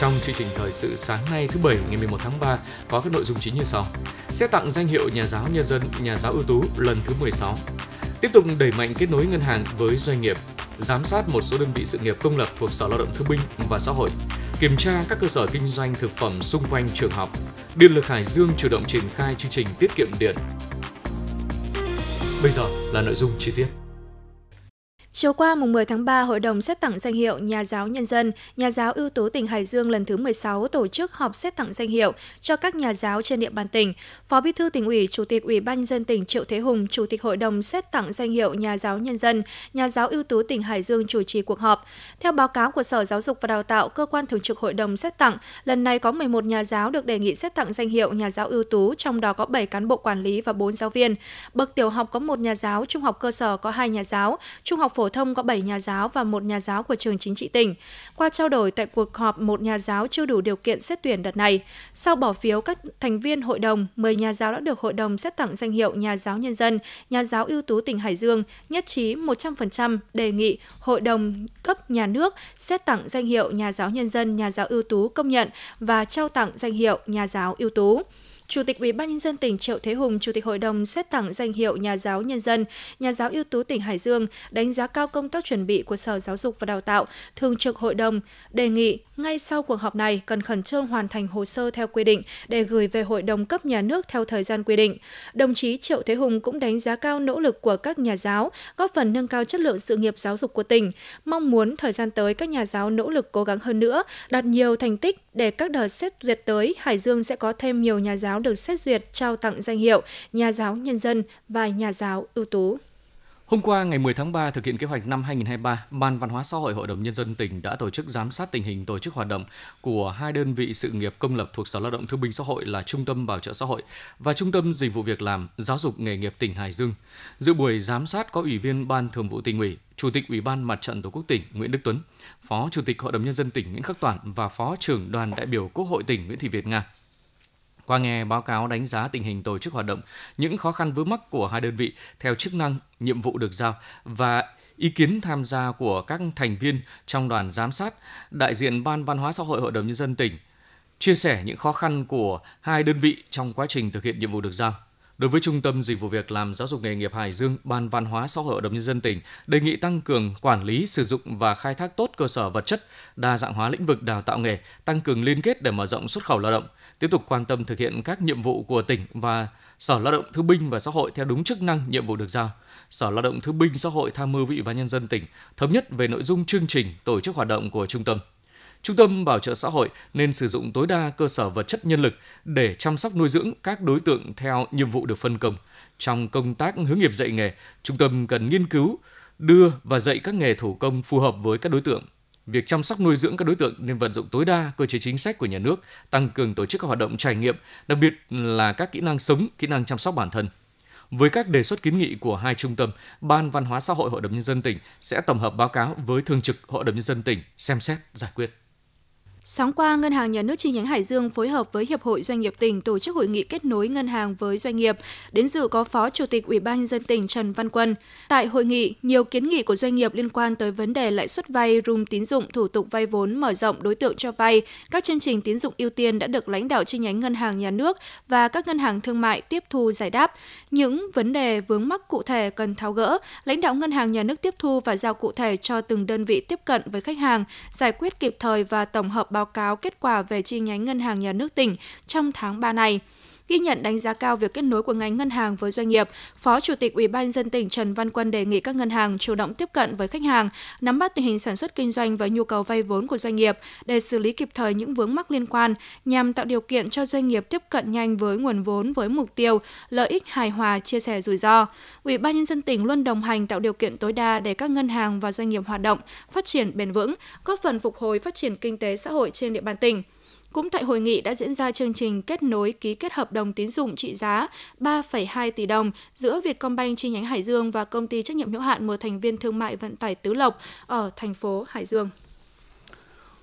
Trong chương trình thời sự sáng nay thứ Bảy ngày 11 tháng 3 có các nội dung chính như sau. Sẽ tặng danh hiệu nhà giáo nhân dân, nhà giáo ưu tú lần thứ 16. Tiếp tục đẩy mạnh kết nối ngân hàng với doanh nghiệp, giám sát một số đơn vị sự nghiệp công lập thuộc Sở Lao động Thương binh và Xã hội, kiểm tra các cơ sở kinh doanh thực phẩm xung quanh trường học. Điện lực Hải Dương chủ động triển khai chương trình tiết kiệm điện. Bây giờ là nội dung chi tiết. Chiều qua mùng 10 tháng 3, Hội đồng xét tặng danh hiệu Nhà giáo Nhân dân, Nhà giáo ưu tú tỉnh Hải Dương lần thứ 16 tổ chức họp xét tặng danh hiệu cho các nhà giáo trên địa bàn tỉnh. Phó Bí thư tỉnh ủy, Chủ tịch Ủy ban nhân dân tỉnh Triệu Thế Hùng, Chủ tịch Hội đồng xét tặng danh hiệu Nhà giáo Nhân dân, Nhà giáo ưu tú tỉnh Hải Dương chủ trì cuộc họp. Theo báo cáo của Sở Giáo dục và Đào tạo, cơ quan thường trực Hội đồng xét tặng, lần này có 11 nhà giáo được đề nghị xét tặng danh hiệu Nhà giáo ưu tú, trong đó có 7 cán bộ quản lý và 4 giáo viên. Bậc tiểu học có một nhà giáo, trung học cơ sở có hai nhà giáo, trung học phổ thông có 7 nhà giáo và một nhà giáo của trường chính trị tỉnh. Qua trao đổi tại cuộc họp, một nhà giáo chưa đủ điều kiện xét tuyển đợt này. Sau bỏ phiếu các thành viên hội đồng, 10 nhà giáo đã được hội đồng xét tặng danh hiệu nhà giáo nhân dân, nhà giáo ưu tú tỉnh Hải Dương, nhất trí 100% đề nghị hội đồng cấp nhà nước xét tặng danh hiệu nhà giáo nhân dân, nhà giáo ưu tú công nhận và trao tặng danh hiệu nhà giáo ưu tú. Chủ tịch Ủy ban nhân dân tỉnh Triệu Thế Hùng, Chủ tịch Hội đồng xét tặng danh hiệu nhà giáo nhân dân, nhà giáo ưu tú tỉnh Hải Dương đánh giá cao công tác chuẩn bị của Sở Giáo dục và Đào tạo, Thường trực Hội đồng đề nghị ngay sau cuộc họp này cần khẩn trương hoàn thành hồ sơ theo quy định để gửi về Hội đồng cấp nhà nước theo thời gian quy định. Đồng chí Triệu Thế Hùng cũng đánh giá cao nỗ lực của các nhà giáo, góp phần nâng cao chất lượng sự nghiệp giáo dục của tỉnh, mong muốn thời gian tới các nhà giáo nỗ lực cố gắng hơn nữa, đạt nhiều thành tích để các đợt xét duyệt tới Hải Dương sẽ có thêm nhiều nhà giáo được xét duyệt trao tặng danh hiệu nhà giáo nhân dân và nhà giáo ưu tú. Hôm qua ngày 10 tháng 3 thực hiện kế hoạch năm 2023, Ban Văn hóa xã hội Hội đồng nhân dân tỉnh đã tổ chức giám sát tình hình tổ chức hoạt động của hai đơn vị sự nghiệp công lập thuộc Sở Lao động Thương binh Xã hội là Trung tâm Bảo trợ xã hội và Trung tâm Dịch vụ việc làm Giáo dục nghề nghiệp tỉnh Hải Dương. Dự buổi giám sát có Ủy viên Ban Thường vụ tỉnh ủy, Chủ tịch Ủy ban Mặt trận Tổ quốc tỉnh Nguyễn Đức Tuấn, Phó Chủ tịch Hội đồng nhân dân tỉnh Nguyễn Khắc Toản và Phó trưởng đoàn đại biểu Quốc hội tỉnh Nguyễn Thị Việt Nga. Qua nghe báo cáo đánh giá tình hình tổ chức hoạt động, những khó khăn vướng mắc của hai đơn vị theo chức năng, nhiệm vụ được giao và ý kiến tham gia của các thành viên trong đoàn giám sát, đại diện Ban Văn hóa xã hội Hội đồng nhân dân tỉnh chia sẻ những khó khăn của hai đơn vị trong quá trình thực hiện nhiệm vụ được giao. Đối với Trung tâm Dịch vụ Việc làm Giáo dục nghề nghiệp Hải Dương, Ban Văn hóa Xã hội Hội đồng Nhân dân tỉnh đề nghị tăng cường quản lý, sử dụng và khai thác tốt cơ sở vật chất, đa dạng hóa lĩnh vực đào tạo nghề, tăng cường liên kết để mở rộng xuất khẩu lao động, tiếp tục quan tâm thực hiện các nhiệm vụ của tỉnh và Sở Lao động Thương binh và Xã hội theo đúng chức năng nhiệm vụ được giao. Sở Lao động Thương binh Xã hội tham mưu vị Ủy ban nhân dân tỉnh thống nhất về nội dung chương trình tổ chức hoạt động của trung tâm. Trung tâm bảo trợ xã hội nên sử dụng tối đa cơ sở vật chất nhân lực để chăm sóc nuôi dưỡng các đối tượng theo nhiệm vụ được phân công. Trong công tác hướng nghiệp dạy nghề, trung tâm cần nghiên cứu, đưa và dạy các nghề thủ công phù hợp với các đối tượng việc chăm sóc nuôi dưỡng các đối tượng nên vận dụng tối đa cơ chế chính sách của nhà nước, tăng cường tổ chức các hoạt động trải nghiệm, đặc biệt là các kỹ năng sống, kỹ năng chăm sóc bản thân. Với các đề xuất kiến nghị của hai trung tâm, Ban Văn hóa xã hội Hội đồng nhân dân tỉnh sẽ tổng hợp báo cáo với Thường trực Hội đồng nhân dân tỉnh xem xét giải quyết. Sáng qua, Ngân hàng Nhà nước chi nhánh Hải Dương phối hợp với Hiệp hội Doanh nghiệp tỉnh tổ chức hội nghị kết nối ngân hàng với doanh nghiệp. Đến dự có Phó Chủ tịch Ủy ban nhân dân tỉnh Trần Văn Quân. Tại hội nghị, nhiều kiến nghị của doanh nghiệp liên quan tới vấn đề lãi suất vay, room tín dụng, thủ tục vay vốn mở rộng đối tượng cho vay, các chương trình tín dụng ưu tiên đã được lãnh đạo chi nhánh Ngân hàng Nhà nước và các ngân hàng thương mại tiếp thu giải đáp. Những vấn đề vướng mắc cụ thể cần tháo gỡ, lãnh đạo Ngân hàng Nhà nước tiếp thu và giao cụ thể cho từng đơn vị tiếp cận với khách hàng, giải quyết kịp thời và tổng hợp báo cáo kết quả về chi nhánh ngân hàng nhà nước tỉnh trong tháng 3 này. Ghi nhận đánh giá cao việc kết nối của ngành ngân hàng với doanh nghiệp, Phó Chủ tịch Ủy ban dân tỉnh Trần Văn Quân đề nghị các ngân hàng chủ động tiếp cận với khách hàng, nắm bắt tình hình sản xuất kinh doanh và nhu cầu vay vốn của doanh nghiệp để xử lý kịp thời những vướng mắc liên quan nhằm tạo điều kiện cho doanh nghiệp tiếp cận nhanh với nguồn vốn với mục tiêu lợi ích hài hòa, chia sẻ rủi ro. Ủy ban nhân dân tỉnh luôn đồng hành tạo điều kiện tối đa để các ngân hàng và doanh nghiệp hoạt động, phát triển bền vững, góp phần phục hồi phát triển kinh tế xã hội trên địa bàn tỉnh. Cũng tại hội nghị đã diễn ra chương trình kết nối ký kết hợp đồng tín dụng trị giá 3,2 tỷ đồng giữa Vietcombank chi nhánh Hải Dương và công ty trách nhiệm hữu hạn một thành viên thương mại vận tải Tứ Lộc ở thành phố Hải Dương.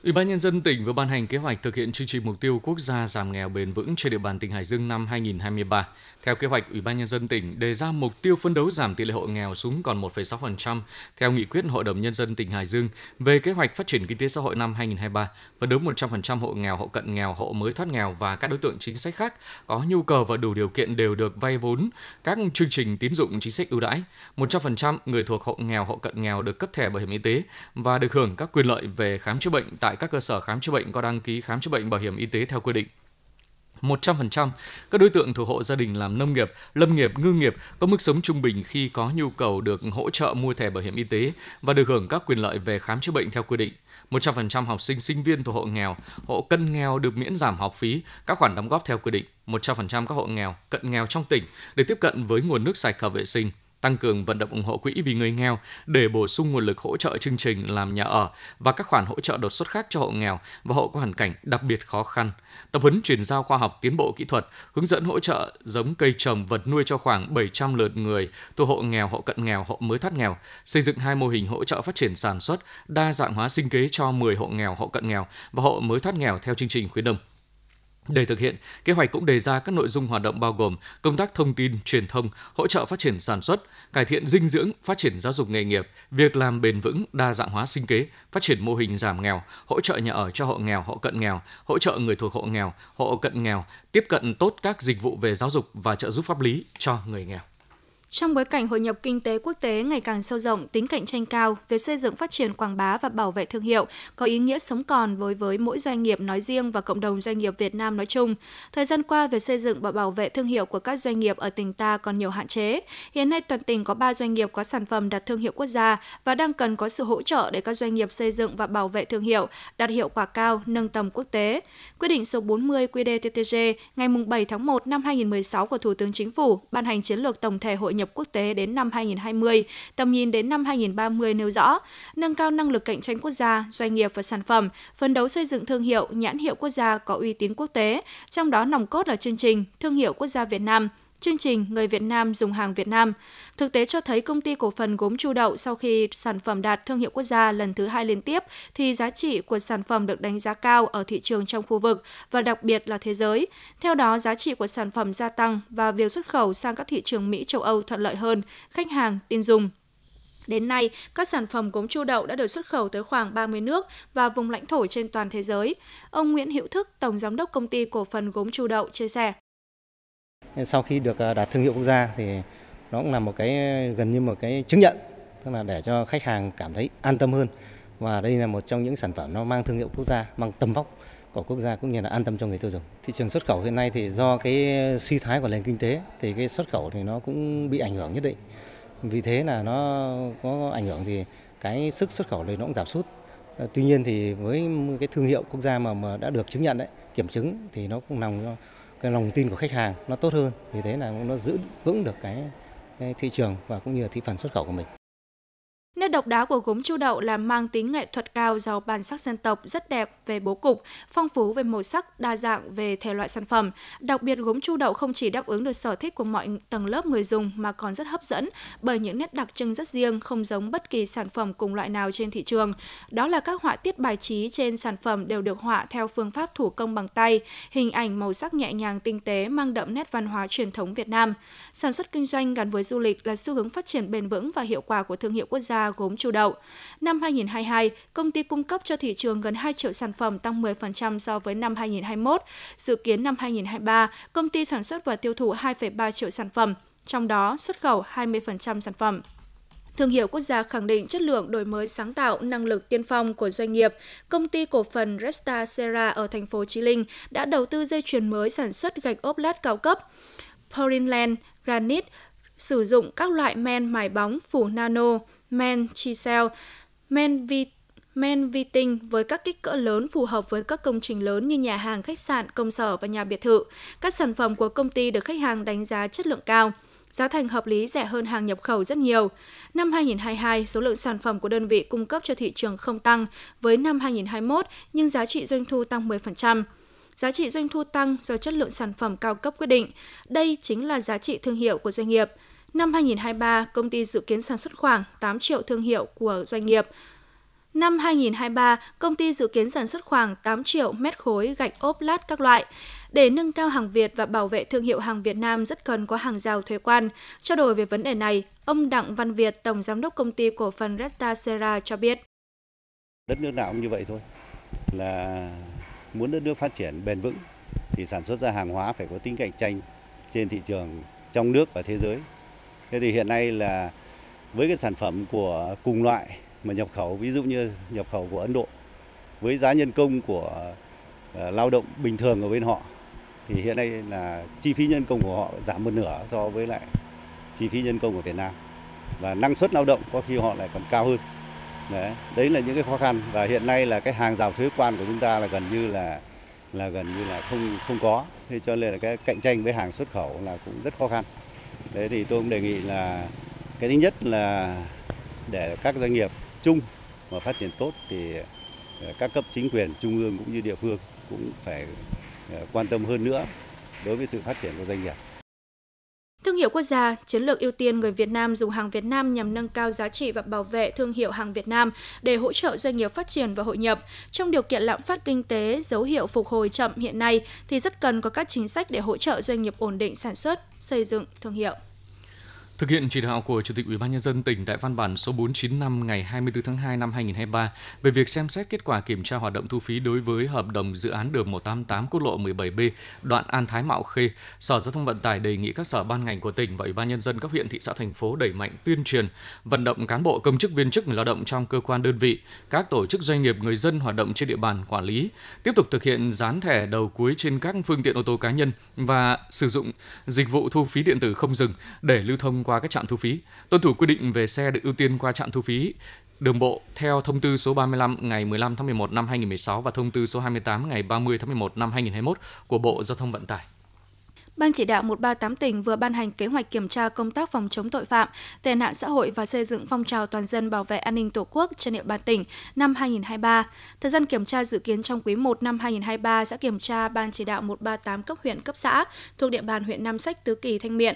Ủy ban nhân dân tỉnh vừa ban hành kế hoạch thực hiện chương trình mục tiêu quốc gia giảm nghèo bền vững trên địa bàn tỉnh Hải Dương năm 2023. Theo kế hoạch, Ủy ban nhân dân tỉnh đề ra mục tiêu phấn đấu giảm tỷ lệ hộ nghèo xuống còn 1,6% theo nghị quyết Hội đồng nhân dân tỉnh Hải Dương về kế hoạch phát triển kinh tế xã hội năm 2023, phấn đấu 100% hộ nghèo, hộ cận nghèo, hộ mới thoát nghèo và các đối tượng chính sách khác có nhu cầu và đủ điều kiện đều được vay vốn các chương trình tín dụng chính sách ưu đãi. 100% người thuộc hộ nghèo, hộ cận nghèo được cấp thẻ bảo hiểm y tế và được hưởng các quyền lợi về khám chữa bệnh tại các cơ sở khám chữa bệnh có đăng ký khám chữa bệnh bảo hiểm y tế theo quy định. 100% các đối tượng thuộc hộ gia đình làm nông nghiệp, lâm nghiệp, ngư nghiệp có mức sống trung bình khi có nhu cầu được hỗ trợ mua thẻ bảo hiểm y tế và được hưởng các quyền lợi về khám chữa bệnh theo quy định. 100% học sinh sinh viên thuộc hộ nghèo, hộ cận nghèo được miễn giảm học phí, các khoản đóng góp theo quy định. 100% các hộ nghèo, cận nghèo trong tỉnh được tiếp cận với nguồn nước sạch hợp vệ sinh, tăng cường vận động ủng hộ quỹ vì người nghèo để bổ sung nguồn lực hỗ trợ chương trình làm nhà ở và các khoản hỗ trợ đột xuất khác cho hộ nghèo và hộ có hoàn cảnh đặc biệt khó khăn. Tập huấn chuyển giao khoa học tiến bộ kỹ thuật, hướng dẫn hỗ trợ giống cây trồng vật nuôi cho khoảng 700 lượt người thuộc hộ nghèo, hộ cận nghèo, hộ mới thoát nghèo, xây dựng hai mô hình hỗ trợ phát triển sản xuất, đa dạng hóa sinh kế cho 10 hộ nghèo, hộ cận nghèo và hộ mới thoát nghèo theo chương trình khuyến nông. Để thực hiện, kế hoạch cũng đề ra các nội dung hoạt động bao gồm công tác thông tin, truyền thông, hỗ trợ phát triển sản xuất, cải thiện dinh dưỡng, phát triển giáo dục nghề nghiệp, việc làm bền vững, đa dạng hóa sinh kế, phát triển mô hình giảm nghèo, hỗ trợ nhà ở cho hộ nghèo, hộ cận nghèo, hỗ trợ người thuộc hộ nghèo, hộ cận nghèo, tiếp cận tốt các dịch vụ về giáo dục và trợ giúp pháp lý cho người nghèo. Trong bối cảnh hội nhập kinh tế quốc tế ngày càng sâu rộng, tính cạnh tranh cao, việc xây dựng phát triển quảng bá và bảo vệ thương hiệu có ý nghĩa sống còn với với mỗi doanh nghiệp nói riêng và cộng đồng doanh nghiệp Việt Nam nói chung. Thời gian qua, việc xây dựng và bảo vệ thương hiệu của các doanh nghiệp ở tỉnh ta còn nhiều hạn chế. Hiện nay toàn tỉnh có 3 doanh nghiệp có sản phẩm đạt thương hiệu quốc gia và đang cần có sự hỗ trợ để các doanh nghiệp xây dựng và bảo vệ thương hiệu đạt hiệu quả cao, nâng tầm quốc tế. Quyết định số 40 QĐ-TTG ngày 7 tháng 1 năm 2016 của Thủ tướng Chính phủ ban hành chiến lược tổng thể hội nhập nhập quốc tế đến năm 2020, tầm nhìn đến năm 2030 nêu rõ, nâng cao năng lực cạnh tranh quốc gia, doanh nghiệp và sản phẩm, phấn đấu xây dựng thương hiệu, nhãn hiệu quốc gia có uy tín quốc tế, trong đó nòng cốt là chương trình Thương hiệu quốc gia Việt Nam, chương trình Người Việt Nam dùng hàng Việt Nam. Thực tế cho thấy công ty cổ phần gốm Chu Đậu sau khi sản phẩm đạt thương hiệu quốc gia lần thứ hai liên tiếp thì giá trị của sản phẩm được đánh giá cao ở thị trường trong khu vực và đặc biệt là thế giới. Theo đó, giá trị của sản phẩm gia tăng và việc xuất khẩu sang các thị trường Mỹ, châu Âu thuận lợi hơn, khách hàng tin dùng. Đến nay, các sản phẩm gốm chu đậu đã được xuất khẩu tới khoảng 30 nước và vùng lãnh thổ trên toàn thế giới. Ông Nguyễn Hữu Thức, Tổng Giám đốc Công ty Cổ phần Gốm Chu Đậu chia sẻ. Sau khi được à, đạt thương hiệu quốc gia thì nó cũng là một cái gần như một cái chứng nhận, tức là để cho khách hàng cảm thấy an tâm hơn. Và đây là một trong những sản phẩm nó mang thương hiệu quốc gia, mang tầm vóc của quốc gia cũng như là an tâm cho người tiêu dùng. Thị trường xuất khẩu hiện nay thì do cái suy thoái của nền kinh tế thì cái xuất khẩu thì nó cũng bị ảnh hưởng nhất định. Vì thế là nó có ảnh hưởng thì cái sức xuất khẩu này nó cũng giảm sút. Tuy nhiên thì với cái thương hiệu quốc gia mà mà đã được chứng nhận đấy, kiểm chứng thì nó cũng nằm cái lòng tin của khách hàng nó tốt hơn. Vì thế là nó giữ vững được cái, cái thị trường và cũng như là thị phần xuất khẩu của mình. Nét độc đáo của gốm chu đậu là mang tính nghệ thuật cao giàu bản sắc dân tộc rất đẹp về bố cục, phong phú về màu sắc, đa dạng về thể loại sản phẩm. Đặc biệt gốm chu đậu không chỉ đáp ứng được sở thích của mọi tầng lớp người dùng mà còn rất hấp dẫn bởi những nét đặc trưng rất riêng không giống bất kỳ sản phẩm cùng loại nào trên thị trường. Đó là các họa tiết bài trí trên sản phẩm đều được họa theo phương pháp thủ công bằng tay, hình ảnh màu sắc nhẹ nhàng tinh tế mang đậm nét văn hóa truyền thống Việt Nam. Sản xuất kinh doanh gắn với du lịch là xu hướng phát triển bền vững và hiệu quả của thương hiệu quốc gia gốm chu đậu. Năm 2022, công ty cung cấp cho thị trường gần 2 triệu sản phẩm tăng 10% so với năm 2021. Dự kiến năm 2023, công ty sản xuất và tiêu thụ 2,3 triệu sản phẩm, trong đó xuất khẩu 20% sản phẩm. Thương hiệu quốc gia khẳng định chất lượng đổi mới sáng tạo, năng lực tiên phong của doanh nghiệp. Công ty cổ phần Resta Serra ở thành phố Chí Linh đã đầu tư dây chuyền mới sản xuất gạch ốp lát cao cấp. Porinland Granite sử dụng các loại men mài bóng phủ nano, men chisel, men vi men vi tinh với các kích cỡ lớn phù hợp với các công trình lớn như nhà hàng, khách sạn, công sở và nhà biệt thự. Các sản phẩm của công ty được khách hàng đánh giá chất lượng cao. Giá thành hợp lý rẻ hơn hàng nhập khẩu rất nhiều. Năm 2022, số lượng sản phẩm của đơn vị cung cấp cho thị trường không tăng với năm 2021, nhưng giá trị doanh thu tăng 10%. Giá trị doanh thu tăng do chất lượng sản phẩm cao cấp quyết định. Đây chính là giá trị thương hiệu của doanh nghiệp. Năm 2023, công ty dự kiến sản xuất khoảng 8 triệu thương hiệu của doanh nghiệp. Năm 2023, công ty dự kiến sản xuất khoảng 8 triệu mét khối gạch ốp lát các loại. Để nâng cao hàng Việt và bảo vệ thương hiệu hàng Việt Nam rất cần có hàng rào thuế quan. Trao đổi về vấn đề này, ông Đặng Văn Việt, Tổng Giám đốc Công ty Cổ phần Resta Serra cho biết. Đất nước nào cũng như vậy thôi, là muốn đất nước phát triển bền vững thì sản xuất ra hàng hóa phải có tính cạnh tranh trên thị trường trong nước và thế giới. Thế thì hiện nay là với cái sản phẩm của cùng loại mà nhập khẩu ví dụ như nhập khẩu của Ấn Độ với giá nhân công của uh, lao động bình thường ở bên họ thì hiện nay là chi phí nhân công của họ giảm một nửa so với lại chi phí nhân công của Việt Nam. Và năng suất lao động có khi họ lại còn cao hơn. Đấy đấy là những cái khó khăn. Và hiện nay là cái hàng rào thuế quan của chúng ta là gần như là là gần như là không không có. Thế cho nên là cái cạnh tranh với hàng xuất khẩu là cũng rất khó khăn thế thì tôi cũng đề nghị là cái thứ nhất là để các doanh nghiệp chung mà phát triển tốt thì ờ, các cấp chính quyền trung ương cũng như địa phương cũng phải ờ, quan tâm hơn nữa đối với sự phát triển của doanh nghiệp. Thương hiệu quốc gia, chiến lược ưu tiên người Việt Nam dùng hàng Việt Nam nhằm nâng cao giá trị và bảo vệ thương hiệu hàng Việt Nam để hỗ trợ doanh nghiệp phát triển và hội nhập. Trong điều kiện lạm phát kinh tế dấu hiệu phục hồi chậm hiện nay thì rất cần có các chính sách để hỗ trợ doanh nghiệp ổn định sản xuất, xây dựng thương hiệu. Thực hiện chỉ đạo của Chủ tịch Ủy ban nhân dân tỉnh tại văn bản số 495 ngày 24 tháng 2 năm 2023 về việc xem xét kết quả kiểm tra hoạt động thu phí đối với hợp đồng dự án đường 188 quốc lộ 17B đoạn An Thái Mạo Khê, Sở Giao thông Vận tải đề nghị các sở ban ngành của tỉnh và Ủy ban nhân dân các huyện thị xã thành phố đẩy mạnh tuyên truyền, vận động cán bộ công chức viên chức người lao động trong cơ quan đơn vị, các tổ chức doanh nghiệp người dân hoạt động trên địa bàn quản lý, tiếp tục thực hiện dán thẻ đầu cuối trên các phương tiện ô tô cá nhân và sử dụng dịch vụ thu phí điện tử không dừng để lưu thông qua qua các trạm thu phí, tuân thủ quy định về xe được ưu tiên qua trạm thu phí đường bộ theo thông tư số 35 ngày 15 tháng 11 năm 2016 và thông tư số 28 ngày 30 tháng 11 năm 2021 của Bộ Giao thông Vận tải. Ban chỉ đạo 138 tỉnh vừa ban hành kế hoạch kiểm tra công tác phòng chống tội phạm, tệ nạn xã hội và xây dựng phong trào toàn dân bảo vệ an ninh Tổ quốc trên địa bàn tỉnh năm 2023. Thời gian kiểm tra dự kiến trong quý 1 năm 2023 sẽ kiểm tra Ban chỉ đạo 138 cấp huyện cấp xã thuộc địa bàn huyện Nam Sách, Tứ Kỳ, Thanh Miện.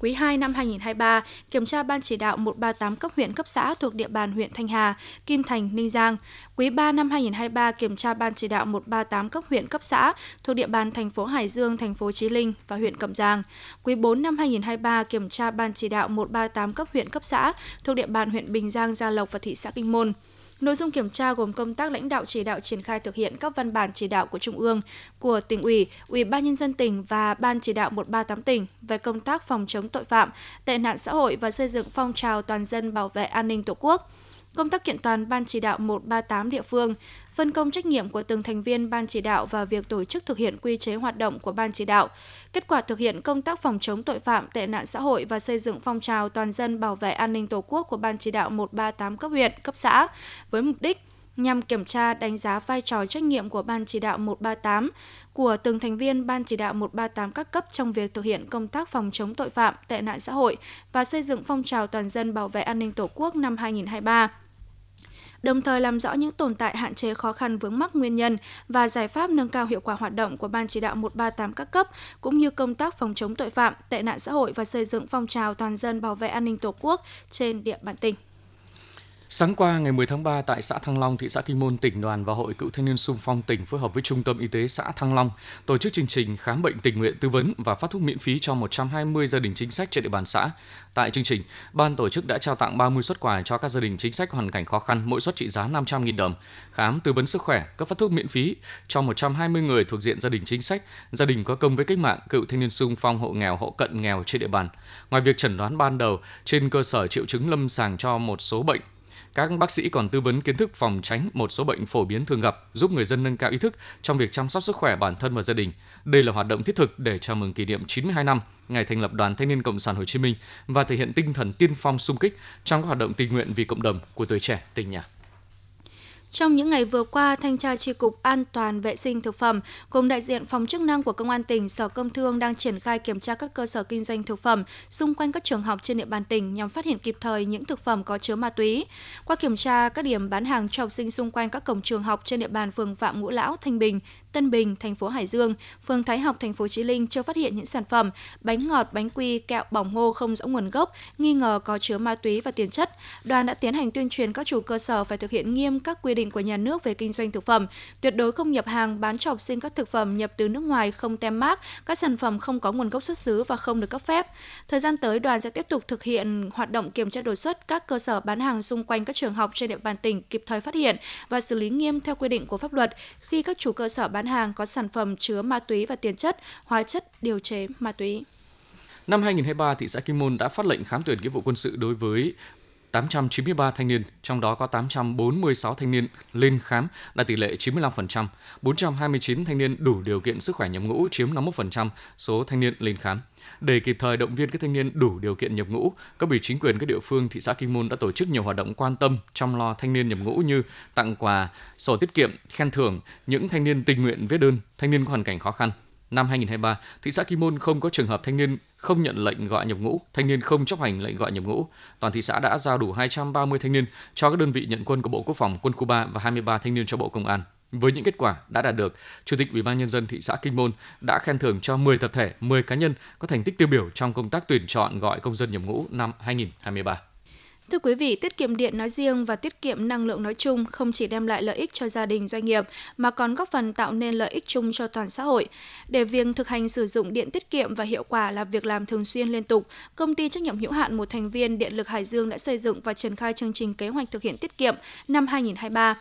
Quý 2 năm 2023, kiểm tra Ban chỉ đạo 138 cấp huyện cấp xã thuộc địa bàn huyện Thanh Hà, Kim Thành, Ninh Giang. Quý 3 năm 2023, kiểm tra Ban chỉ đạo 138 cấp huyện cấp xã thuộc địa bàn thành phố Hải Dương, thành phố Chí Linh và huyện Cẩm Giang. Quý 4 năm 2023, kiểm tra Ban chỉ đạo 138 cấp huyện cấp xã thuộc địa bàn huyện Bình Giang, Gia Lộc và thị xã Kinh Môn. Nội dung kiểm tra gồm công tác lãnh đạo chỉ đạo triển khai thực hiện các văn bản chỉ đạo của Trung ương, của tỉnh ủy, Ủy ban nhân dân tỉnh và Ban chỉ đạo 138 tỉnh về công tác phòng chống tội phạm, tệ nạn xã hội và xây dựng phong trào toàn dân bảo vệ an ninh Tổ quốc công tác kiện toàn Ban chỉ đạo 138 địa phương, phân công trách nhiệm của từng thành viên Ban chỉ đạo và việc tổ chức thực hiện quy chế hoạt động của Ban chỉ đạo, kết quả thực hiện công tác phòng chống tội phạm, tệ nạn xã hội và xây dựng phong trào toàn dân bảo vệ an ninh Tổ quốc của Ban chỉ đạo 138 cấp huyện, cấp xã, với mục đích nhằm kiểm tra đánh giá vai trò trách nhiệm của Ban chỉ đạo 138 của từng thành viên Ban chỉ đạo 138 các cấp trong việc thực hiện công tác phòng chống tội phạm, tệ nạn xã hội và xây dựng phong trào toàn dân bảo vệ an ninh Tổ quốc năm 2023 đồng thời làm rõ những tồn tại hạn chế khó khăn vướng mắc nguyên nhân và giải pháp nâng cao hiệu quả hoạt động của Ban chỉ đạo 138 các cấp, cũng như công tác phòng chống tội phạm, tệ nạn xã hội và xây dựng phong trào toàn dân bảo vệ an ninh Tổ quốc trên địa bàn tỉnh. Sáng qua, ngày 10 tháng 3, tại xã Thăng Long, thị xã Kinh Môn, tỉnh đoàn và Hội Cựu Thanh niên xung phong tỉnh phối hợp với Trung tâm Y tế xã Thăng Long tổ chức chương trình khám bệnh tình nguyện tư vấn và phát thuốc miễn phí cho 120 gia đình chính sách trên địa bàn xã. Tại chương trình, ban tổ chức đã trao tặng 30 xuất quà cho các gia đình chính sách hoàn cảnh khó khăn, mỗi suất trị giá 500.000 đồng, khám tư vấn sức khỏe, cấp phát thuốc miễn phí cho 120 người thuộc diện gia đình chính sách, gia đình có công với cách mạng, cựu thanh niên xung phong hộ nghèo, hộ cận nghèo trên địa bàn. Ngoài việc chẩn đoán ban đầu trên cơ sở triệu chứng lâm sàng cho một số bệnh các bác sĩ còn tư vấn kiến thức phòng tránh một số bệnh phổ biến thường gặp, giúp người dân nâng cao ý thức trong việc chăm sóc sức khỏe bản thân và gia đình. Đây là hoạt động thiết thực để chào mừng kỷ niệm 92 năm ngày thành lập Đoàn Thanh niên Cộng sản Hồ Chí Minh và thể hiện tinh thần tiên phong sung kích trong các hoạt động tình nguyện vì cộng đồng của tuổi trẻ tỉnh nhà. Trong những ngày vừa qua, Thanh tra tri cục An toàn vệ sinh thực phẩm cùng đại diện phòng chức năng của Công an tỉnh, Sở Công Thương đang triển khai kiểm tra các cơ sở kinh doanh thực phẩm xung quanh các trường học trên địa bàn tỉnh nhằm phát hiện kịp thời những thực phẩm có chứa ma túy. Qua kiểm tra các điểm bán hàng cho học sinh xung quanh các cổng trường học trên địa bàn phường Phạm Ngũ Lão, Thanh Bình, Tân Bình, thành phố Hải Dương, phường Thái Học, thành phố Chí Linh chưa phát hiện những sản phẩm bánh ngọt, bánh quy, kẹo bỏng ngô không rõ nguồn gốc, nghi ngờ có chứa ma túy và tiền chất. Đoàn đã tiến hành tuyên truyền các chủ cơ sở phải thực hiện nghiêm các quy định của nhà nước về kinh doanh thực phẩm, tuyệt đối không nhập hàng bán cho học sinh các thực phẩm nhập từ nước ngoài không tem mác, các sản phẩm không có nguồn gốc xuất xứ và không được cấp phép. Thời gian tới, đoàn sẽ tiếp tục thực hiện hoạt động kiểm tra đột xuất các cơ sở bán hàng xung quanh các trường học trên địa bàn tỉnh kịp thời phát hiện và xử lý nghiêm theo quy định của pháp luật khi các chủ cơ sở bán hàng có sản phẩm chứa ma túy và tiền chất, hóa chất điều chế ma túy. Năm 2023, thị xã Kim Môn đã phát lệnh khám tuyển nghĩa vụ quân sự đối với 893 thanh niên, trong đó có 846 thanh niên lên khám đạt tỷ lệ 95%, 429 thanh niên đủ điều kiện sức khỏe nhập ngũ chiếm 51% số thanh niên lên khám. Để kịp thời động viên các thanh niên đủ điều kiện nhập ngũ, các ủy chính quyền các địa phương thị xã Kim Môn đã tổ chức nhiều hoạt động quan tâm chăm lo thanh niên nhập ngũ như tặng quà, sổ tiết kiệm, khen thưởng những thanh niên tình nguyện viết đơn, thanh niên có hoàn cảnh khó khăn. Năm 2023, thị xã Kim Môn không có trường hợp thanh niên không nhận lệnh gọi nhập ngũ, thanh niên không chấp hành lệnh gọi nhập ngũ. Toàn thị xã đã giao đủ 230 thanh niên cho các đơn vị nhận quân của Bộ Quốc phòng, Quân khu 3 và 23 thanh niên cho Bộ Công an. Với những kết quả đã đạt được, Chủ tịch Ủy ban nhân dân thị xã Kinh Môn đã khen thưởng cho 10 tập thể, 10 cá nhân có thành tích tiêu biểu trong công tác tuyển chọn gọi công dân nhập ngũ năm 2023. Thưa quý vị, tiết kiệm điện nói riêng và tiết kiệm năng lượng nói chung không chỉ đem lại lợi ích cho gia đình doanh nghiệp mà còn góp phần tạo nên lợi ích chung cho toàn xã hội. Để việc thực hành sử dụng điện tiết kiệm và hiệu quả là việc làm thường xuyên liên tục, công ty trách nhiệm hữu hạn một thành viên Điện lực Hải Dương đã xây dựng và triển khai chương trình kế hoạch thực hiện tiết kiệm năm 2023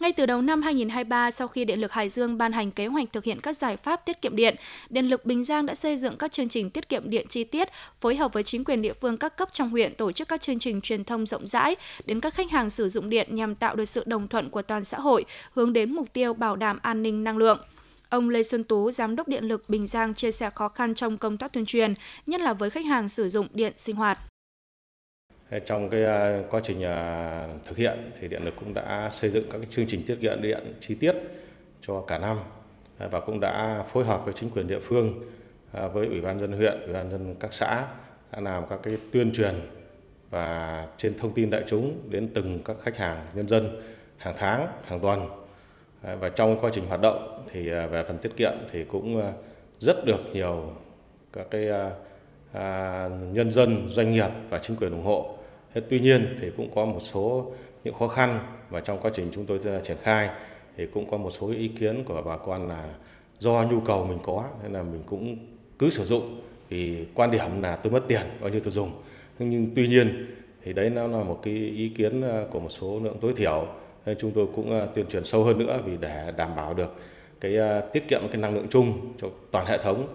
ngay từ đầu năm 2023, sau khi Điện lực Hải Dương ban hành kế hoạch thực hiện các giải pháp tiết kiệm điện, Điện lực Bình Giang đã xây dựng các chương trình tiết kiệm điện chi tiết, phối hợp với chính quyền địa phương các cấp trong huyện tổ chức các chương trình truyền thông rộng rãi đến các khách hàng sử dụng điện nhằm tạo được sự đồng thuận của toàn xã hội, hướng đến mục tiêu bảo đảm an ninh năng lượng. Ông Lê Xuân Tú, Giám đốc Điện lực Bình Giang chia sẻ khó khăn trong công tác tuyên truyền, nhất là với khách hàng sử dụng điện sinh hoạt. Trong cái à, quá trình à, thực hiện thì điện lực cũng đã xây dựng các cái chương trình tiết kiệm điện chi tiết cho cả năm. Và cũng đã phối hợp với chính quyền địa phương à, với ủy ban dân huyện, ủy ban dân các xã đã làm các cái tuyên truyền và trên thông tin đại chúng đến từng các khách hàng nhân dân hàng tháng, hàng tuần. Và trong quá trình hoạt động thì về phần tiết kiệm thì cũng rất được nhiều các cái nhân dân, doanh nghiệp và chính quyền ủng hộ. Thế tuy nhiên thì cũng có một số những khó khăn và trong quá trình chúng tôi triển khai thì cũng có một số ý kiến của bà con là do nhu cầu mình có, nên là mình cũng cứ sử dụng. Thì quan điểm là tôi mất tiền, bao nhiêu tôi dùng. Nhưng tuy nhiên thì đấy nó là một cái ý kiến ờ, của một số lượng tối thiểu. Nên chúng tôi cũng ờ, tuyên truyền sâu hơn nữa vì để đảm bảo được cái ờ, tiết kiệm cái năng lượng chung cho toàn hệ thống.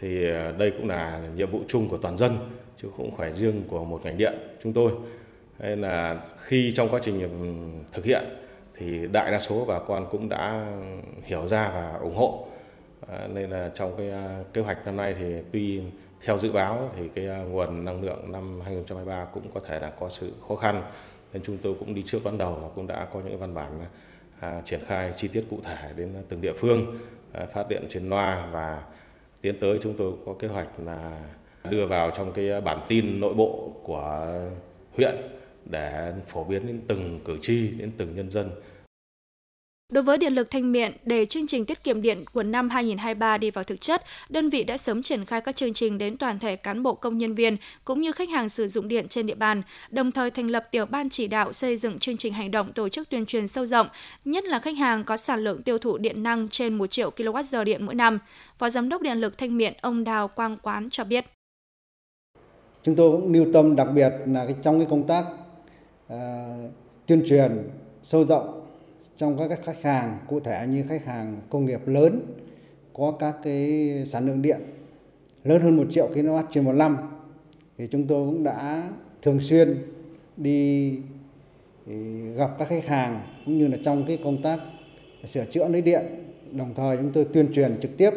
Thì đây cũng là nhiệm vụ chung của toàn dân chứ không phải riêng của một ngành điện chúng tôi. Nên là khi trong quá trình thực hiện thì đại đa số bà con cũng đã hiểu ra và ủng hộ. À, nên là trong cái à, kế hoạch năm nay thì tuy theo dự báo thì cái à, nguồn năng lượng năm 2023 cũng có thể là có sự khó khăn nên chúng tôi cũng đi trước ban đầu và cũng đã có những văn bản à, triển khai chi tiết cụ thể đến từng địa phương à, phát điện trên loa và tiến tới chúng tôi có kế hoạch là đưa vào trong cái bản tin nội bộ của huyện để phổ biến đến từng cử tri, đến từng nhân dân. Đối với Điện lực Thanh Miện, để chương trình tiết kiệm điện của năm 2023 đi vào thực chất, đơn vị đã sớm triển khai các chương trình đến toàn thể cán bộ công nhân viên cũng như khách hàng sử dụng điện trên địa bàn, đồng thời thành lập tiểu ban chỉ đạo xây dựng chương trình hành động tổ chức tuyên truyền sâu rộng, nhất là khách hàng có sản lượng tiêu thụ điện năng trên 1 triệu kWh điện mỗi năm. Phó Giám đốc Điện lực Thanh Miện ông Đào Quang Quán cho biết. Chúng tôi cũng lưu tâm đặc biệt là cái trong cái công tác uh, tuyên truyền sâu rộng trong các khách hàng cụ thể như khách hàng công nghiệp lớn có các cái sản lượng điện lớn hơn 1 triệu kW trên một năm. Thì chúng tôi cũng đã thường xuyên đi ừ, gặp các khách hàng cũng như là trong cái công tác sửa chữa lưới điện. Đồng thời chúng tôi tuyên truyền trực tiếp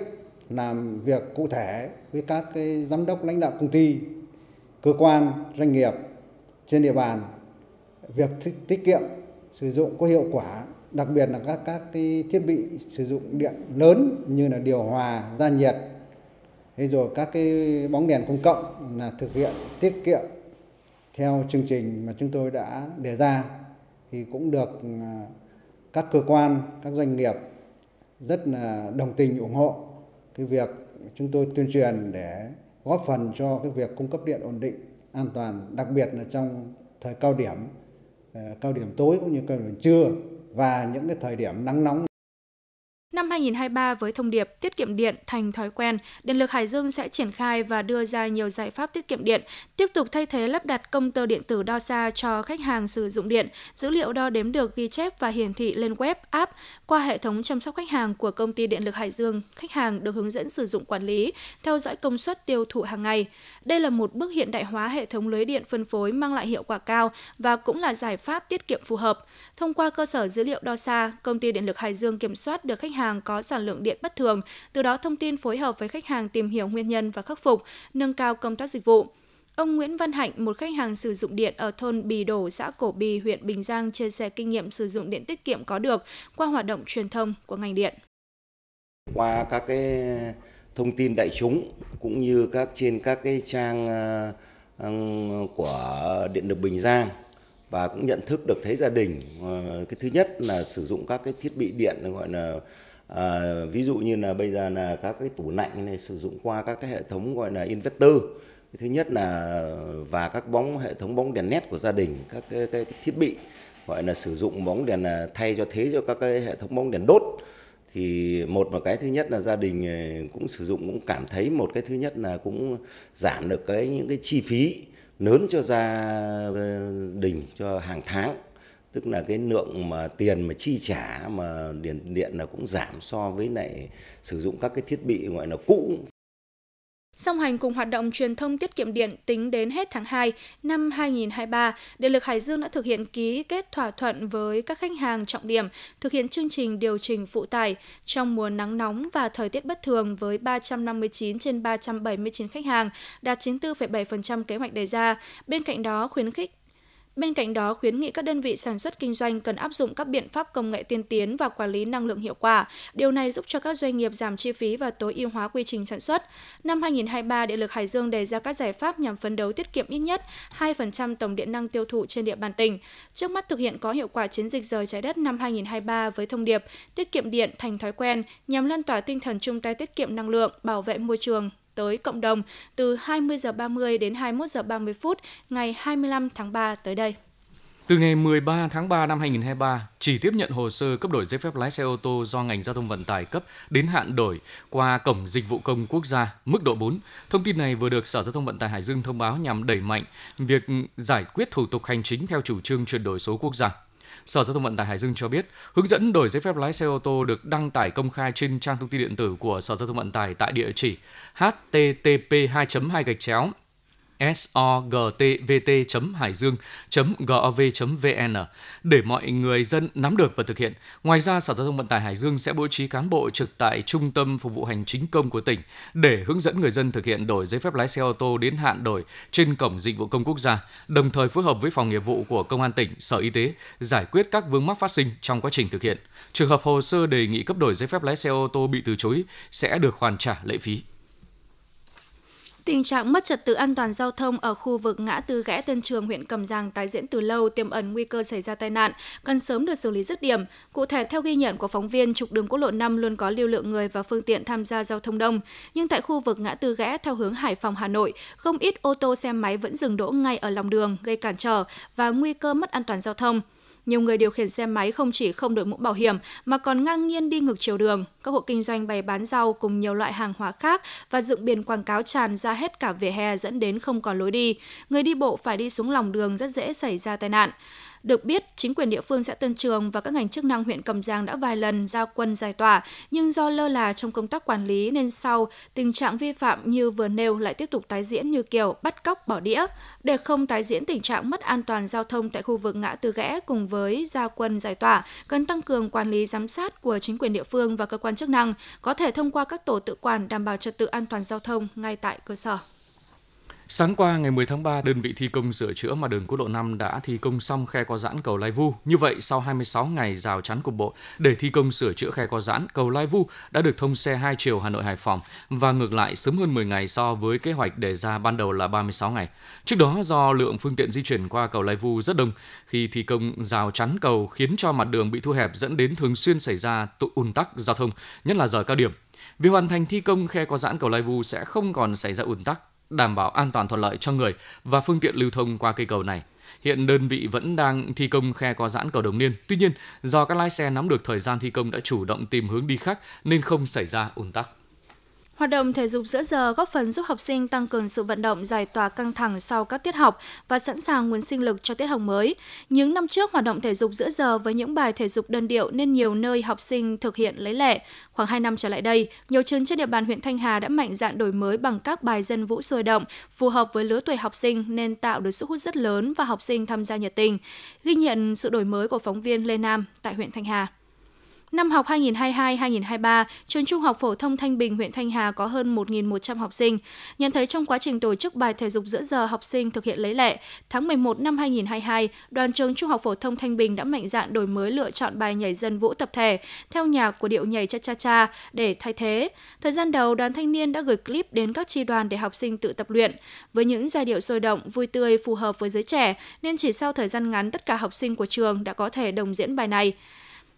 làm việc cụ thể với các cái giám đốc lãnh đạo công ty cơ quan doanh nghiệp trên địa bàn việc tiết kiệm sử dụng có hiệu quả đặc biệt là các các cái thiết bị sử dụng điện lớn như là điều hòa, gia nhiệt, thế rồi các cái bóng đèn công cộng là thực hiện tiết kiệm theo chương trình mà chúng tôi đã đề ra. Thì cũng được à, các cơ quan, các doanh nghiệp rất là đồng tình ủng hộ cái việc chúng tôi tuyên truyền để góp phần cho cái việc cung cấp điện ổn định, an toàn, đặc biệt là trong thời cao điểm, ờ, cao điểm tối cũng như cao điểm trưa và những cái thời điểm nắng nóng 2023 với thông điệp tiết kiệm điện thành thói quen, Điện lực Hải Dương sẽ triển khai và đưa ra nhiều giải pháp tiết kiệm điện, tiếp tục thay thế lắp đặt công tơ điện tử đo xa cho khách hàng sử dụng điện, dữ liệu đo đếm được ghi chép và hiển thị lên web, app qua hệ thống chăm sóc khách hàng của công ty Điện lực Hải Dương. Khách hàng được hướng dẫn sử dụng quản lý, theo dõi công suất tiêu thụ hàng ngày. Đây là một bước hiện đại hóa hệ thống lưới điện phân phối mang lại hiệu quả cao và cũng là giải pháp tiết kiệm phù hợp. Thông qua cơ sở dữ liệu đo xa, công ty Điện lực Hải Dương kiểm soát được khách hàng có có sản lượng điện bất thường, từ đó thông tin phối hợp với khách hàng tìm hiểu nguyên nhân và khắc phục, nâng cao công tác dịch vụ. Ông Nguyễn Văn Hạnh, một khách hàng sử dụng điện ở thôn Bì Đổ, xã Cổ Bì, huyện Bình Giang chia sẻ kinh nghiệm sử dụng điện tiết kiệm có được qua hoạt động truyền thông của ngành điện. Qua các cái thông tin đại chúng cũng như các trên các cái trang à, à, của Điện lực Bình Giang và cũng nhận thức được thấy gia đình à, cái thứ nhất là sử dụng các cái thiết bị điện gọi là à, ví dụ như là bây giờ là các cái tủ lạnh này sử dụng qua các cái hệ thống gọi là inverter. Thứ nhất là và các bóng hệ thống bóng đèn led của gia đình các cái, cái, cái thiết bị gọi là sử dụng bóng đèn là thay cho thế cho các cái hệ thống bóng đèn đốt. Thì một một cái thứ nhất là gia đình à, cũng sử dụng cũng cảm thấy một cái thứ nhất là cũng giảm được cái những cái chi phí lớn cho gia à, đình cho hàng tháng tức là cái lượng mà tiền mà chi trả mà điện điện là cũng giảm so với lại sử dụng các cái thiết bị gọi là cũ Song hành cùng hoạt động truyền thông tiết kiệm điện tính đến hết tháng 2 năm 2023, Điện lực Hải Dương đã thực hiện ký kết thỏa thuận với các khách hàng trọng điểm thực hiện chương trình điều chỉnh phụ tải trong mùa nắng nóng và thời tiết bất thường với 359 trên 379 khách hàng, đạt 94,7% kế hoạch đề ra. Bên cạnh đó, khuyến khích Bên cạnh đó, khuyến nghị các đơn vị sản xuất kinh doanh cần áp dụng các biện pháp công nghệ tiên tiến và quản lý năng lượng hiệu quả. Điều này giúp cho các doanh nghiệp giảm chi phí và tối ưu hóa quy trình sản xuất. Năm 2023, Điện lực Hải Dương đề ra các giải pháp nhằm phấn đấu tiết kiệm ít nhất 2% tổng điện năng tiêu thụ trên địa bàn tỉnh. Trước mắt thực hiện có hiệu quả chiến dịch rời trái đất năm 2023 với thông điệp tiết kiệm điện thành thói quen nhằm lan tỏa tinh thần chung tay tiết kiệm năng lượng, bảo vệ môi trường, tới cộng đồng từ 20 giờ 30 đến 21 giờ 30 phút ngày 25 tháng 3 tới đây. Từ ngày 13 tháng 3 năm 2023, chỉ tiếp nhận hồ sơ cấp đổi giấy phép lái xe ô tô do ngành giao thông vận tải cấp đến hạn đổi qua Cổng Dịch vụ Công Quốc gia mức độ 4. Thông tin này vừa được Sở Giao thông Vận tải Hải Dương thông báo nhằm đẩy mạnh việc giải quyết thủ tục hành chính theo chủ trương chuyển đổi số quốc gia. Sở Giao thông Vận tải Hải Dương cho biết, hướng dẫn đổi giấy phép lái xe ô tô được đăng tải công khai trên trang thông tin điện tử của Sở Giao thông Vận tải tại địa chỉ http 2 2 gạch chéo sogtvt.hải dương.gov.vn để mọi người dân nắm được và thực hiện. Ngoài ra, Sở Giao thông Vận tải Hải Dương sẽ bố trí cán bộ trực tại Trung tâm Phục vụ Hành chính công của tỉnh để hướng dẫn người dân thực hiện đổi giấy phép lái xe ô tô đến hạn đổi trên Cổng Dịch vụ Công Quốc gia, đồng thời phối hợp với Phòng nghiệp vụ của Công an tỉnh, Sở Y tế giải quyết các vướng mắc phát sinh trong quá trình thực hiện. Trường hợp hồ sơ đề nghị cấp đổi giấy phép lái xe ô tô bị từ chối sẽ được hoàn trả lệ phí. Tình trạng mất trật tự an toàn giao thông ở khu vực ngã tư ghẽ Tân Trường, huyện Cầm Giang tái diễn từ lâu tiềm ẩn nguy cơ xảy ra tai nạn, cần sớm được xử lý dứt điểm. Cụ thể, theo ghi nhận của phóng viên, trục đường quốc lộ 5 luôn có lưu lượng người và phương tiện tham gia giao thông đông. Nhưng tại khu vực ngã tư ghẽ theo hướng Hải Phòng, Hà Nội, không ít ô tô xe máy vẫn dừng đỗ ngay ở lòng đường, gây cản trở và nguy cơ mất an toàn giao thông. Nhiều người điều khiển xe máy không chỉ không đội mũ bảo hiểm mà còn ngang nhiên đi ngược chiều đường. Các hộ kinh doanh bày bán rau cùng nhiều loại hàng hóa khác và dựng biển quảng cáo tràn ra hết cả vỉa hè dẫn đến không còn lối đi. Người đi bộ phải đi xuống lòng đường rất dễ xảy ra tai nạn. Được biết, chính quyền địa phương xã Tân Trường và các ngành chức năng huyện Cầm Giang đã vài lần giao quân giải tỏa, nhưng do lơ là trong công tác quản lý nên sau tình trạng vi phạm như vừa nêu lại tiếp tục tái diễn như kiểu bắt cóc bỏ đĩa. Để không tái diễn tình trạng mất an toàn giao thông tại khu vực ngã tư ghẽ cùng với giao quân giải tỏa, cần tăng cường quản lý giám sát của chính quyền địa phương và cơ quan chức năng, có thể thông qua các tổ tự quản đảm bảo trật tự an toàn giao thông ngay tại cơ sở. Sáng qua ngày 10 tháng 3, đơn vị thi công sửa chữa mặt đường quốc lộ 5 đã thi công xong khe co giãn cầu Lai Vu. Như vậy, sau 26 ngày rào chắn cục bộ để thi công sửa chữa khe co giãn, cầu Lai Vu đã được thông xe hai chiều Hà Nội Hải Phòng và ngược lại sớm hơn 10 ngày so với kế hoạch đề ra ban đầu là 36 ngày. Trước đó do lượng phương tiện di chuyển qua cầu Lai Vu rất đông, khi thi công rào chắn cầu khiến cho mặt đường bị thu hẹp dẫn đến thường xuyên xảy ra tụ ùn tắc giao thông, nhất là giờ cao điểm. Việc hoàn thành thi công khe có giãn cầu Lai Vu sẽ không còn xảy ra ùn tắc đảm bảo an toàn thuận lợi cho người và phương tiện lưu thông qua cây cầu này. Hiện đơn vị vẫn đang thi công khe có giãn cầu Đồng Niên. Tuy nhiên, do các lái xe nắm được thời gian thi công đã chủ động tìm hướng đi khác nên không xảy ra ùn tắc. Hoạt động thể dục giữa giờ góp phần giúp học sinh tăng cường sự vận động giải tỏa căng thẳng sau các tiết học và sẵn sàng nguồn sinh lực cho tiết học mới. Những năm trước, hoạt động thể dục giữa giờ với những bài thể dục đơn điệu nên nhiều nơi học sinh thực hiện lấy lệ. Khoảng 2 năm trở lại đây, nhiều trường trên địa bàn huyện Thanh Hà đã mạnh dạn đổi mới bằng các bài dân vũ sôi động phù hợp với lứa tuổi học sinh nên tạo được sức hút rất lớn và học sinh tham gia nhiệt tình. Ghi nhận sự đổi mới của phóng viên Lê Nam tại huyện Thanh Hà. Năm học 2022-2023, trường Trung học phổ thông Thanh Bình, huyện Thanh Hà có hơn 1.100 học sinh. Nhận thấy trong quá trình tổ chức bài thể dục giữa giờ học sinh thực hiện lấy lệ, tháng 11 năm 2022, đoàn trường Trung học phổ thông Thanh Bình đã mạnh dạn đổi mới lựa chọn bài nhảy dân vũ tập thể theo nhạc của điệu nhảy cha cha cha để thay thế. Thời gian đầu, đoàn thanh niên đã gửi clip đến các tri đoàn để học sinh tự tập luyện. Với những giai điệu sôi động, vui tươi phù hợp với giới trẻ, nên chỉ sau thời gian ngắn tất cả học sinh của trường đã có thể đồng diễn bài này.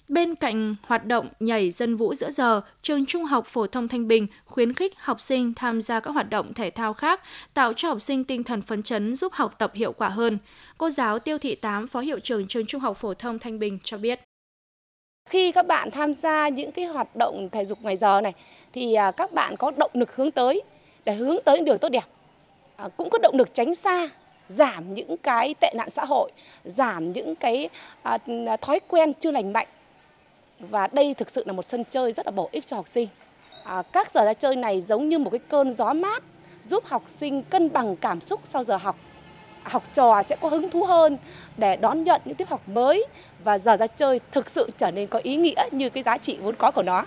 Bên cạnh hoạt động nhảy dân vũ giữa giờ, trường Trung học phổ thông Thanh Bình khuyến khích học sinh tham gia các hoạt động thể thao khác, tạo cho học sinh tinh thần phấn chấn giúp học tập hiệu quả hơn. Cô giáo Tiêu Thị Tám, Phó hiệu trưởng trường Trung học phổ thông Thanh Bình cho biết. Khi các bạn tham gia những cái hoạt động thể dục ngoài giờ này thì à, các bạn có động lực hướng tới để hướng tới những điều tốt đẹp. À, cũng có động lực tránh xa giảm những cái tệ nạn xã hội, giảm những cái à, thói quen chưa lành mạnh và đây thực sự là một sân chơi rất là bổ ích cho học sinh. À, các giờ ra chơi này giống như một cái cơn gió mát giúp học sinh cân bằng cảm xúc sau giờ học. Học trò sẽ có hứng thú hơn để đón nhận những tiết học mới và giờ ra chơi thực sự trở nên có ý nghĩa như cái giá trị vốn có của nó.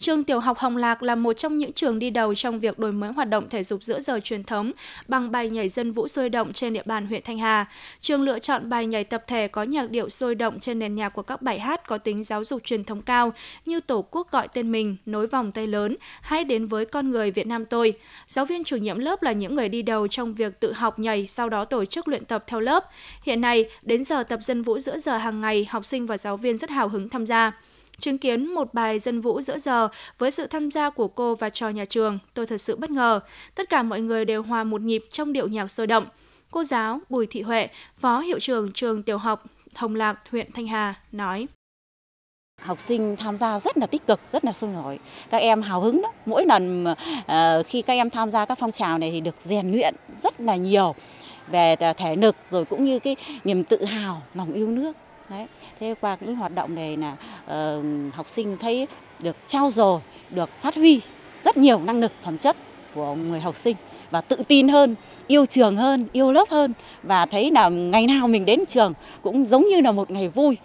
Trường Tiểu học Hồng Lạc là một trong những trường đi đầu trong việc đổi mới hoạt động thể dục giữa giờ truyền thống bằng bài nhảy dân vũ sôi động trên địa bàn huyện Thanh Hà. Trường lựa chọn bài nhảy tập thể có nhạc điệu sôi động trên nền nhạc của các bài hát có tính giáo dục truyền thống cao như Tổ quốc gọi tên mình, Nối vòng tay lớn, Hãy đến với con người Việt Nam tôi. Giáo viên chủ nhiệm lớp là những người đi đầu trong việc tự học nhảy, sau đó tổ chức luyện tập theo lớp. Hiện nay, đến giờ tập dân vũ giữa giờ hàng ngày, học sinh và giáo viên rất hào hứng tham gia. Chứng kiến một bài dân vũ giữa giờ với sự tham gia của cô và trò nhà trường, tôi thật sự bất ngờ. Tất cả mọi người đều hòa một nhịp trong điệu nhạc sôi động. Cô giáo Bùi Thị Huệ, Phó Hiệu trưởng trường tiểu học Hồng Lạc, huyện Thanh Hà nói học sinh tham gia rất là tích cực, rất là sôi nổi. Các em hào hứng đó. Mỗi lần uh, khi các em tham gia các phong trào này thì được rèn luyện rất là nhiều về à, thể lực rồi cũng như cái niềm tự hào, lòng yêu nước. Đấy. Thế qua những hoạt động này là uh, học sinh thấy được trao dồi, được phát huy rất nhiều năng lực phẩm chất của người học sinh và tự tin hơn, yêu trường hơn, yêu lớp hơn và thấy là ngày nào mình đến trường cũng giống như là một ngày vui.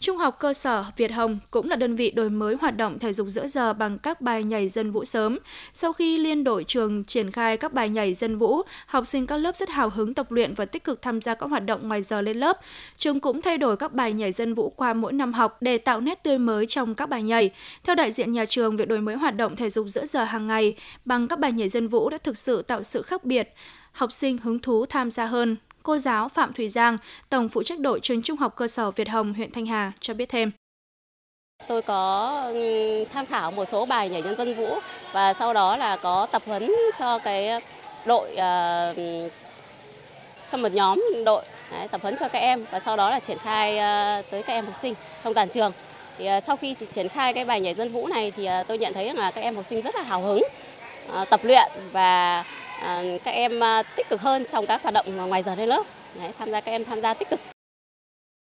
Trung học cơ sở Việt Hồng cũng là đơn vị đổi mới hoạt động thể dục giữa giờ bằng các bài nhảy dân vũ sớm. Sau khi liên đội trường triển khai các bài nhảy dân vũ, học sinh các lớp rất hào hứng tập luyện và tích cực tham gia các hoạt động ngoài giờ lên lớp. Trường cũng thay đổi các bài nhảy dân vũ qua mỗi năm học để tạo nét tươi mới trong các bài nhảy. Theo đại diện nhà trường, việc đổi mới hoạt động thể dục giữa giờ hàng ngày bằng các bài nhảy dân vũ đã thực sự tạo sự khác biệt học sinh hứng thú tham gia hơn, cô giáo Phạm Thùy Giang, Tổng phụ trách đội trường Trung học cơ sở Việt Hồng, huyện Thanh Hà cho biết thêm. Tôi có ừ, tham khảo một số bài nhảy nhân vân vũ và sau đó là có tập huấn cho cái đội uh, cho một nhóm đội đấy, tập huấn cho các em và sau đó là triển khai uh, tới các em học sinh trong toàn trường. Thì uh, sau khi triển khai cái bài nhảy dân vũ này thì uh, tôi nhận thấy là các em học sinh rất là hào hứng uh, tập luyện và À, các em à, tích cực hơn trong các hoạt động ngoài giờ lên lớp Đấy, tham gia các em tham gia tích cực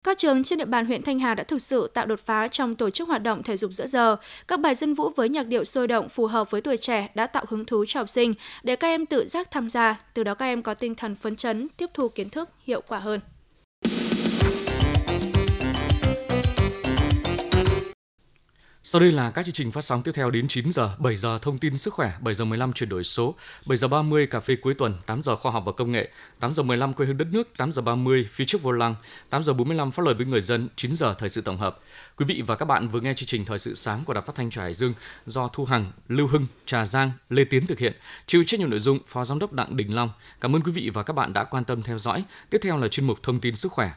các trường trên địa bàn huyện Thanh Hà đã thực sự tạo đột phá trong tổ chức hoạt động thể dục giữa giờ. Các bài dân vũ với nhạc điệu sôi động phù hợp với tuổi trẻ đã tạo hứng thú cho học sinh để các em tự giác tham gia, từ đó các em có tinh thần phấn chấn, tiếp thu kiến thức hiệu quả hơn. Sau đây là các chương trình phát sóng tiếp theo đến 9 giờ, 7 giờ thông tin sức khỏe, 7 giờ 15 chuyển đổi số, 7 giờ 30 cà phê cuối tuần, 8 giờ khoa học và công nghệ, 8 giờ 15 quê hương đất nước, 8 giờ 30 phía trước vô lăng, 8 giờ 45 phát lời với người dân, 9 giờ thời sự tổng hợp. Quý vị và các bạn vừa nghe chương trình thời sự sáng của Đài Phát thanh Trà Hải Dương do Thu Hằng, Lưu Hưng, Trà Giang, Lê Tiến thực hiện, chịu trách nhiệm nội dung Phó Giám đốc Đặng Đình Long. Cảm ơn quý vị và các bạn đã quan tâm theo dõi. Tiếp theo là chuyên mục thông tin sức khỏe.